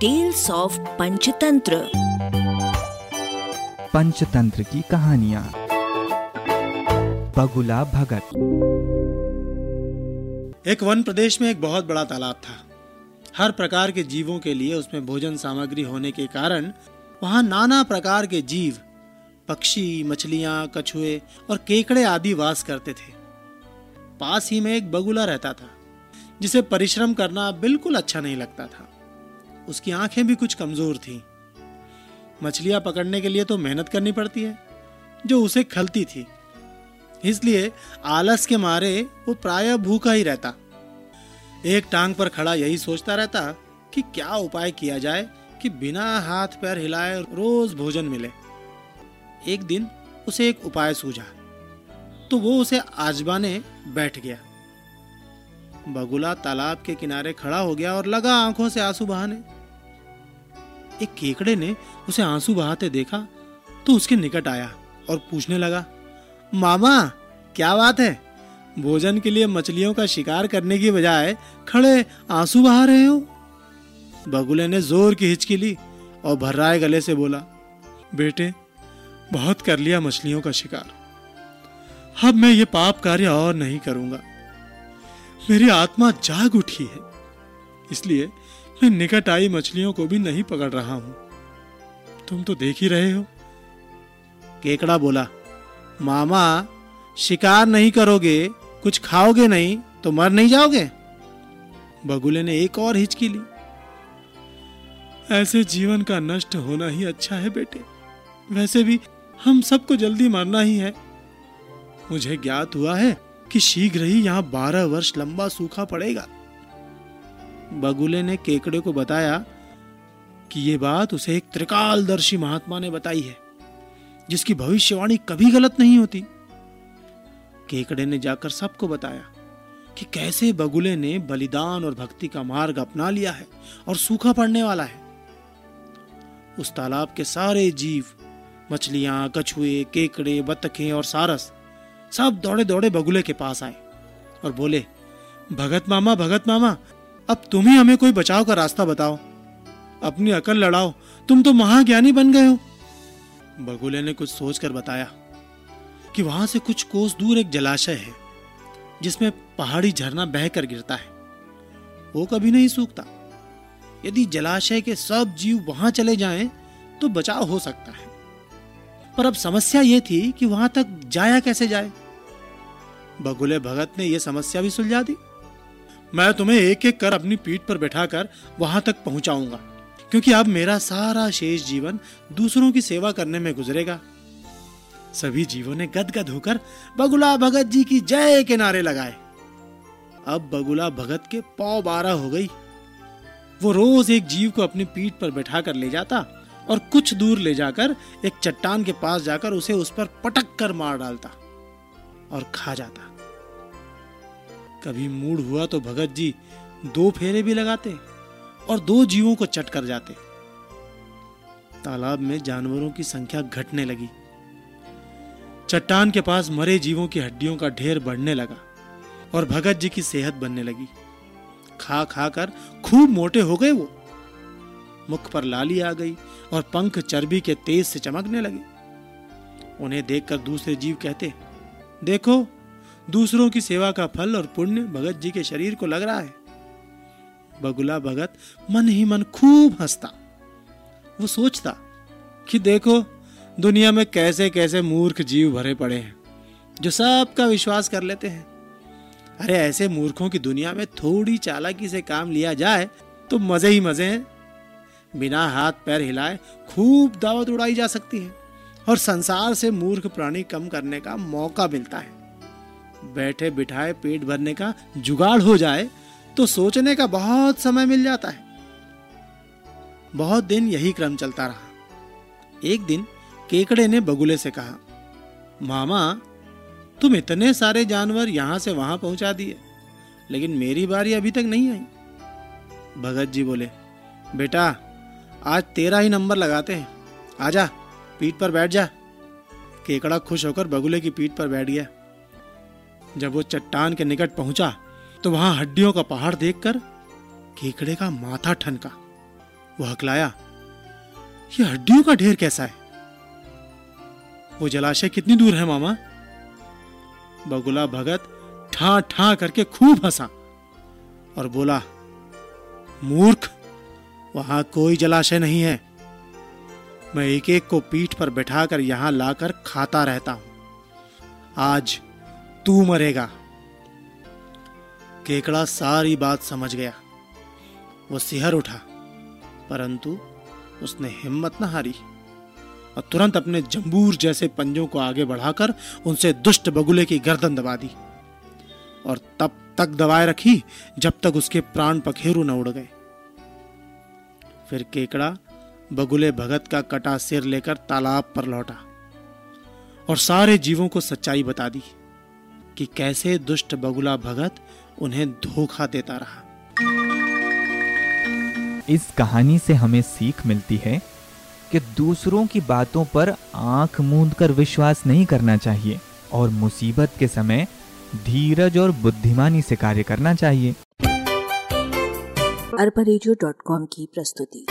Tales of Panchatantra Panchatantra की कहानियाँ बगुला भगत एक वन प्रदेश में एक बहुत बड़ा तालाब था। हर प्रकार के जीवों के लिए उसमें भोजन सामग्री होने के कारण वहाँ नाना प्रकार के जीव पक्षी मछलियाँ कछुए और केकड़े आदि वास करते थे। पास ही में एक बगुला रहता था जिसे परिश्रम करना बिल्कुल अच्छा नहीं लगता था। उसकी आँखें भी कुछ कमज़ोर थीं। मछलियाँ पकड़ने के लिए तो मेहनत करनी पड़ती है, जो उसे खलती थी। इसलिए आलस के मारे वो प्राय भूखा ही रहता। एक टांग पर खड़ा यही सोचता रहता कि क्या उपाय किया जाए कि बिना हाथ पैर हिलाए रोज भोजन मिले। एक दिन उसे एक उपाय सूझा तो वो उसे आजमाने बैठ गया। बगुला तालाब के किनारे खड़ा हो गया और लगा आँखों से आँसू बहाने। एक केकड़े ने उसे आँसू बहाते देखा तो उसके निकट आया और पूछने लगा, मामा, क्या बात है? भोजन के लिए मछलियों का शिकार करने की बजाय खड़े आँसू बहा रहे हो? बगुले ने ज़ोर की हिचकी ली और भर्राए गले से बोला, बेटे, बहुत कर लिया मछलियों का शिकार। अब मैं ये पाप कार्य और नहीं करूँगा। मेरी आत्मा जाग उठी है, इसलिए मैं निकट आई मछलियों को भी नहीं पकड़ रहा हूँ। तुम तो देख ही रहे हो। केकड़ा बोला मामा शिकार नहीं करोगे कुछ खाओगे नहीं तो मर नहीं जाओगे? बगुले ने एक और हिचकी ली ऐसे जीवन का नष्ट होना ही अच्छा है बेटे। वैसे भी हम सबको जल्दी मरना ही है। मुझे ज्ञात हुआ है कि शीघ्र ही यहाँ बारह वर्ष लंबा सूखा पड़ेगा। बगुले ने केकड़े को बताया कि ये बात उसे एक त्रिकालदर्शी महात्मा ने बताई है, जिसकी भविष्यवाणी कभी गलत नहीं होती। केकड़े ने जाकर सबको बताया कि कैसे बगुले ने बलिदान और भक्ति का मार्ग अपना लिया है और सूखा पड़ने वाला है। उस तालाब के सारे जीव, मछलियाँ, कछुए, केकड़े, बतखें और सारस सब दौड़े दौड़े बगुले के पास आए और बोले, भगत मामा भगत मामा अब तुम ही हमें कोई बचाव का रास्ता बताओ। अपनी अकल लड़ाओ। तुम तो महाज्ञानी बन गए हो। बगुले ने कुछ सोचकर बताया कि वहाँ से कुछ कोस दूर एक जलाशय है, जिसमें पहाड़ी झरना बहकर गिरता है। वो कभी नहीं सूखता। यदि जलाशय के सब जीव वहाँ चले जाएँ तो बचाव हो सकता है। पर अब समस्या ये थी कि वहाँ तक जाया कैसे जाए? बगुले भगत ने यह समस्या भी सुलझा दी। मैं तुम्हें एक एक कर अपनी पीठ पर बैठाकर वहाँ तक पहुंचाऊँगा, क्योंकि अब मेरा सारा शेष जीवन दूसरों की सेवा करने में गुजरेगा। सभी जीवों ने गदगद होकर बगुला भगत जी की जय के नारे लगाए। अब बगुला भगत के पौ बारह हो गई। वो रोज एक जीव को अपनी पीठ पर बैठा कर ले जाता और कुछ दूर ले जाकर एक चट्टान के पास जाकर उसे उस पर पटक कर मार डालता और खा जाता। कभी मूड हुआ तो भगत जी दो फेरे भी लगाते और दो जीवों को चट कर जाते। तालाब में जानवरों की संख्या घटने लगी। चट्टान के पास मरे जीवों की हड्डियों का ढेर बढ़ने लगा और भगत जी की सेहत बनने लगी। खा खा कर खूब मोटे हो गए वो। मुख पर लाली आ गई और पंख चर्बी के तेज से चमकने लगे। उन्हें देखकर दूसरे जीव कहते, देखो दूसरों की सेवा का फल और पुण्य भगत जी के शरीर को लग रहा है। बगुला भगत मन ही मन खूब हंसता। वो सोचता कि देखो, दुनिया में कैसे कैसे मूर्ख जीव भरे पड़े हैं, जो सबका विश्वास कर लेते हैं। अरे, ऐसे मूर्खों की दुनिया में थोड़ी चालाकी से काम लिया जाए तो मज़े ही मज़े हैं। बिना हाथ पैर हिलाए खूब दावत उड़ाई जा सकती है, और संसार से मूर्ख प्राणी कम करने का मौका मिलता है। बैठे बिठाए पेट भरने का जुगाड़ हो जाए तो सोचने का बहुत समय मिल जाता है। बहुत दिन यही क्रम चलता रहा। एक दिन केकड़े ने बगुले से कहा, मामा, तुम इतने सारे जानवर यहाँ से वहाँ पहुँचा दिए, लेकिन मेरी बारी अभी तक नहीं आई। भगत जी बोले, बेटा, आज तेरा ही नंबर लगाते हैं। आजा, पीठ पर बैठ जा। केकड़ा खुश होकर बगुले की पीठ पर बैठ गया। जब वो चट्टान के निकट पहुँचा तो वहाँ हड्डियों का पहाड़ देखकर केकड़े का माथा ठनका। वो हकलाया ये हड्डियों का ढेर कैसा है? वो जलाशय कितनी दूर है, मामा? बगुला भगत ठा ठा करके खूब हंसा और बोला, मूर्ख, वहाँ कोई जलाशय नहीं है। मैं एक एक को पीठ पर बैठाकर यहाँ लाकर खाता रहता हूँ। आज तू मरेगा। केकड़ा सारी बात समझ गया। वो सिहर उठा, परंतु उसने हिम्मत न हारी और तुरंत अपने जंबूर जैसे पंजों को आगे बढ़ाकर उनसे दुष्ट बगुले की गर्दन दबा दी और तब तक दबाए रखी जब तक उसके प्राण पखेरु न उड़ गए। फिर केकड़ा बगुले भगत का कटा सिर लेकर तालाब पर लौटा और सारे जीवों को सच्चाई बता दी। कि कैसे दुष्ट बगुला भगत उन्हें धोखा देता रहा। इस कहानी से हमें सीख मिलती है कि दूसरों की बातों पर आँख मूंद कर विश्वास नहीं करना चाहिए और मुसीबत के समय धीरज और बुद्धिमानी से कार्य करना चाहिए। अरबा की प्रस्तुति।